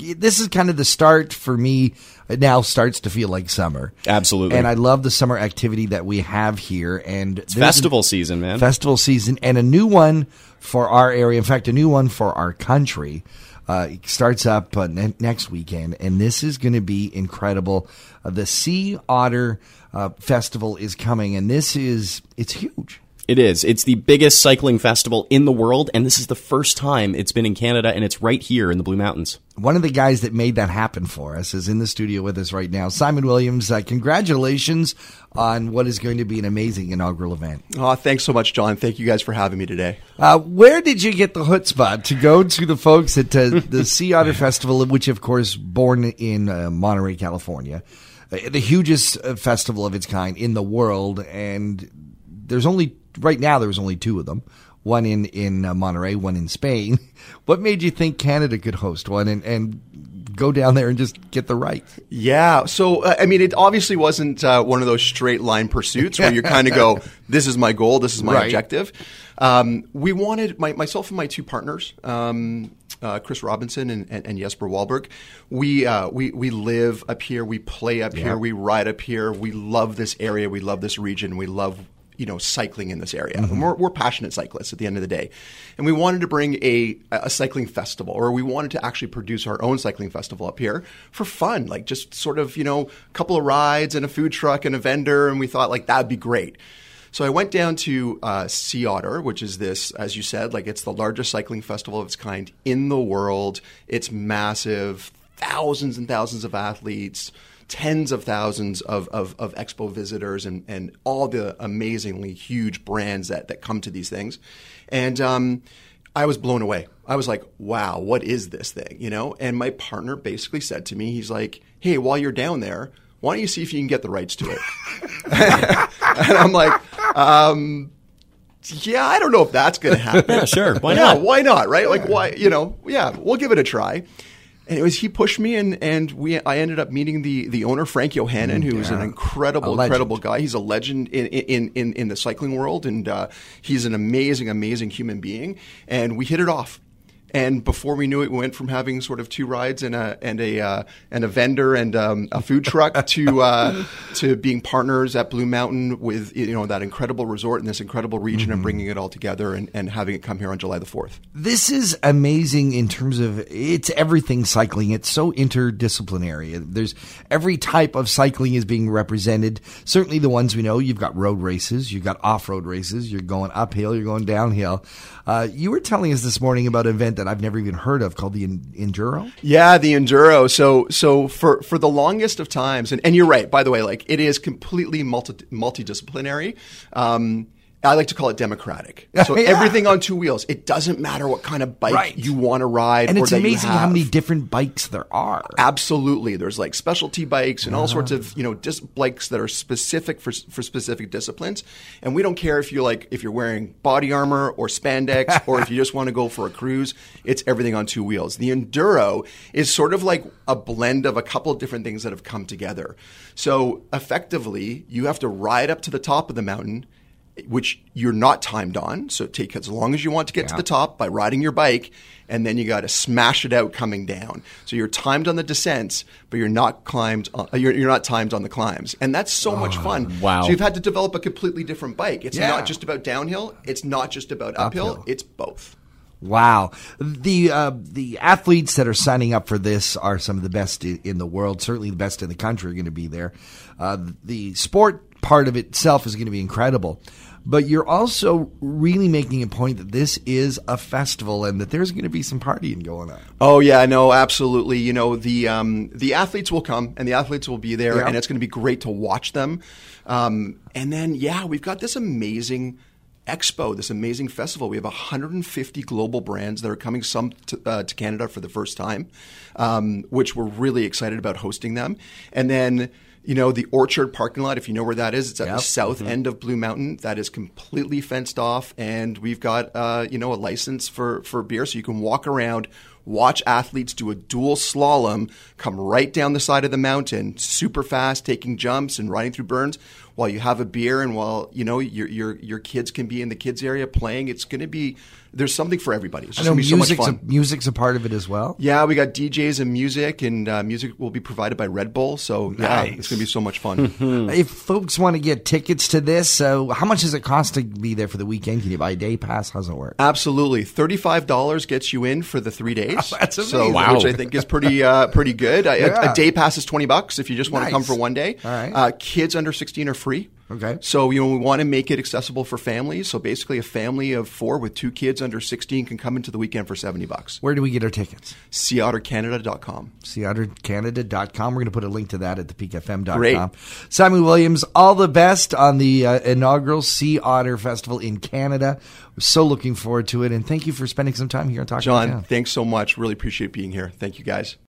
this is kind of the start for me. It now starts to feel like summer. Absolutely. And I love the summer activity that we have here. And it's festival season, man. Festival season, and a new one for our area. In fact, a new one for our country. Uh, starts up uh, ne- next weekend, and this is going to be incredible. Uh, the Sea Otter uh, Festival is coming, and this is it's huge. It is. It's the biggest cycling festival in the world, and this is the first time it's been in Canada, and it's right here in the Blue Mountains. One of the guys that made that happen for us is in the studio with us right now. Simon Williams, uh, congratulations on what is going to be an amazing inaugural event. Oh, thanks so much, John. Thank you guys for having me today. Uh, where did you get the chutzpah to go to the folks at uh, the Sea Otter Festival, which, of course, born in uh, Monterey, California, uh, the hugest uh, festival of its kind in the world, and there's only right now there was only two of them one in in uh, Monterey, one in Spain. What made you think Canada could host one and, and go down there and just get the right? Yeah, so uh, I mean, it obviously wasn't uh, one of those straight line pursuits where you kind of go, "This is my goal, this is my Right. objective." Um, we wanted my, myself and my two partners. Um, uh, Chris Robinson and, and, and Jesper Wahlberg. We, uh, we we live up here. We play up here. We ride up here. We love this area. We love this region. We love you know cycling in this area. And we're, we're passionate cyclists at the end of the day, and we wanted to bring a a cycling festival, or we wanted to actually produce our own cycling festival up here for fun, like just sort of you know a couple of rides and a food truck and a vendor, and we thought like that'd be great. So I went down to uh, Sea Otter, which is this, as you said, like it's the largest cycling festival of its kind in the world. It's massive, thousands and thousands of athletes, tens of thousands of, of, of expo visitors, and, and all the amazingly huge brands that, that come to these things. And um, I was blown away. I was like, wow, what is this thing? You know? And my partner basically said to me, he's like, hey, while you're down there, why don't you see if you can get the rights to it? and I'm like, um, yeah, I don't know if that's going to happen. Yeah, sure. Why yeah, not? why not? Right? Like, why? You know, yeah, we'll give it a try. And it was he pushed me, and and we I ended up meeting the the owner Frank Yohannan, who is an incredible, incredible guy. He's a legend in in in, in the cycling world, and uh, he's an amazing, amazing human being. And we hit it off. And before we knew it, we went from having sort of two rides and a and a uh, and a vendor and um, a food truck to uh, to being partners at Blue Mountain with you know that incredible resort in this incredible region and bringing it all together and, and having it come here on July the fourth. This is amazing in terms of it's everything cycling. It's so interdisciplinary. There's every type of cycling is being represented. Certainly the ones we know. You've got road races, you've got off-road races. You're going uphill, you're going downhill. Uh, you were telling us this morning about an event that I've never even heard of called the En- Enduro. Yeah, the enduro. So so for for the longest of times, and, and you're right. By the way, like it is completely multi multidisciplinary. Um, I like to call it democratic. So Yeah. everything on two wheels. It doesn't matter what kind of bike Right. you want to ride, And or it's amazing how many different bikes there are. Absolutely, there's like specialty bikes and all Uh-huh. sorts of you know dis- bikes that are specific for for specific disciplines, and we don't care if you like if you're wearing body armor or spandex or if you just want to go for a cruise. It's everything on two wheels. The enduro is sort of like a blend of a couple of different things that have come together. So effectively, you have to ride up to the top of the mountain which you're not timed on. So take as long as you want to get to the top by riding your bike, and then you got to smash it out coming down. So you're timed on the descents, but you're not climbed. On, uh, you're, you're not timed on the climbs, and that's so much fun. wow. So you've had to develop a completely different bike. It's Yeah. not just about downhill. It's not just about uphill. Uphill. It's both. Wow. The uh, the athletes that are signing up for this are some of the best in the world. Certainly the best in the country are going to be there. Uh, the sport part of itself is going to be incredible. But you're also really making a point that this is a festival and that there's going to be some partying going on. Oh yeah, no, absolutely. You know the um, the athletes will come and the athletes will be there, Yeah. and it's going to be great to watch them. Um, and then yeah, we've got this amazing expo, this amazing festival. We have 150 global brands that are coming some to, uh, to Canada for the first time, um, which we're really excited about hosting them. And then. You know, the Orchard parking lot, if you know where that is, it's at Yep. the south end of Blue Mountain. That is completely fenced off, and we've got, uh, you know, a license for, for beer. So you can walk around, watch athletes do a dual slalom, come right down the side of the mountain, super fast, taking jumps and riding through berms, while you have a beer and while you know your your your kids can be in the kids area playing. It's going to be there's something for everybody. It's I just know going to be so much music's fun. a, music's a part of it as well. Yeah, we got DJs and music, and uh, music will be provided by Red Bull. So yeah, Nice. it's going to be so much fun. If folks want to get tickets to this, so how much does it cost to be there for the weekend? Can you buy a day pass? How's it work? Absolutely, thirty-five dollars gets you in for the three days. That's So, amazing. Wow. which I think is pretty uh, pretty good. A- a, Yeah. a day pass is twenty bucks if you just want to come for one day. All right. Uh, kids under sixteen are free. Okay. So you know we want to make it accessible for families. So basically, a family of four with two kids under sixteen can come into the weekend for seventy bucks. Where do we get our tickets? SeaotterCanada.com. SeatterCanada.com. We're going to put a link to that at thepeakfm.com. Great. Simon Williams, all the best on the uh, inaugural Sea Otter Festival in Canada. We're so looking forward to it. And thank you for spending some time here on Talking John, thanks so much. Really appreciate being here. Thank you, guys.